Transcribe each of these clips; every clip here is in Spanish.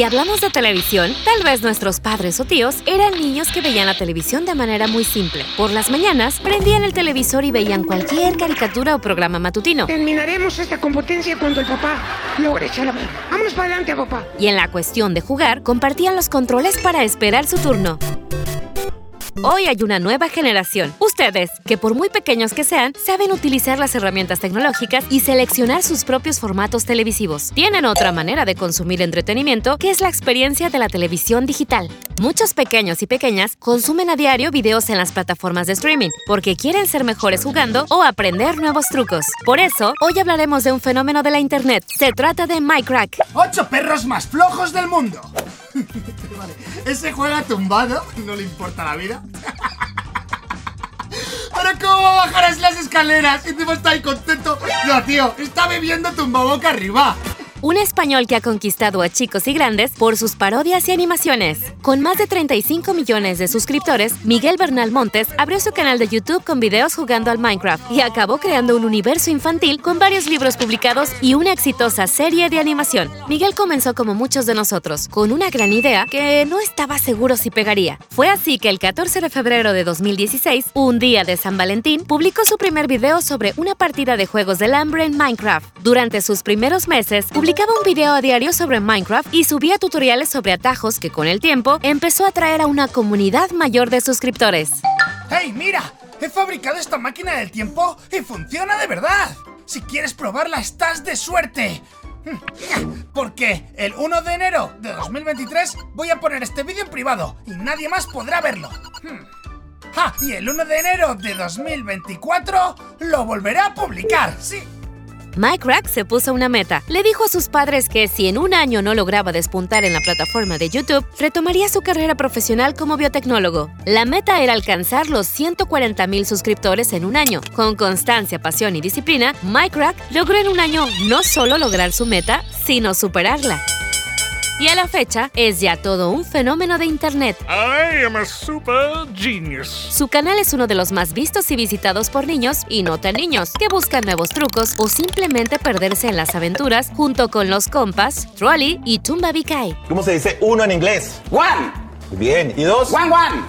Si hablamos de televisión, tal vez nuestros padres o tíos eran niños que veían la televisión de manera muy simple. Por las mañanas, prendían el televisor y veían cualquier caricatura o programa matutino. Terminaremos esta competencia cuando el papá logre echar la mano. Vámonos para adelante, papá. Y en la cuestión de jugar, compartían los controles para esperar su turno. Hoy hay una nueva generación. Ustedes, que por muy pequeños que sean, saben utilizar las herramientas tecnológicas y seleccionar sus propios formatos televisivos. Tienen otra manera de consumir entretenimiento, que es la experiencia de la televisión digital. Muchos pequeños y pequeñas consumen a diario videos en las plataformas de streaming, porque quieren ser mejores jugando o aprender nuevos trucos. Por eso, hoy hablaremos de un fenómeno de la Internet. Se trata de Minecraft. ¡Ocho perros más flojos del mundo! vale. Ese juega tumbado, no le importa la vida. ¿Pero cómo va a bajar las escaleras? Y encima está ahí contento. No, tío, está bebiendo tumbaboca arriba un español que ha conquistado a chicos y grandes por sus parodias y animaciones. Con más de 35 millones de suscriptores, Miguel Bernal Montes abrió su canal de YouTube con videos jugando al Minecraft y acabó creando un universo infantil con varios libros publicados y una exitosa serie de animación. Miguel comenzó como muchos de nosotros, con una gran idea que no estaba seguro si pegaría. Fue así que el 14 de febrero de 2016, un día de San Valentín, publicó su primer video sobre una partida de juegos del hambre en Minecraft. Durante sus primeros meses, publicó Publicaba un video a diario sobre Minecraft y subía tutoriales sobre atajos que con el tiempo empezó a atraer a una comunidad mayor de suscriptores. ¡Hey, mira! He fabricado esta máquina del tiempo y funciona de verdad. Si quieres probarla, estás de suerte. Porque el 1 de enero de 2023 voy a poner este vídeo en privado y nadie más podrá verlo. Ah, y el 1 de enero de 2024 lo volveré a publicar, sí. Mike se puso una meta. Le dijo a sus padres que si en un año no lograba despuntar en la plataforma de YouTube, retomaría su carrera profesional como biotecnólogo. La meta era alcanzar los 140 mil suscriptores en un año. Con constancia, pasión y disciplina, Mike logró en un año no solo lograr su meta, sino superarla y a la fecha es ya todo un fenómeno de Internet. I am a super genius. Su canal es uno de los más vistos y visitados por niños y no tan niños, que buscan nuevos trucos o simplemente perderse en las aventuras junto con los compas, Trolley y Tumba Vikai. ¿Cómo se dice uno en inglés? One. Bien, ¿y dos? One, one.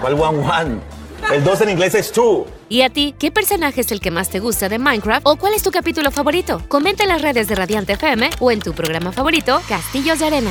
¿Cuál one, one? El 2 en inglés es true. ¿Y a ti, qué personaje es el que más te gusta de Minecraft o cuál es tu capítulo favorito? Comenta en las redes de Radiante FM o en tu programa favorito, Castillos de Arena.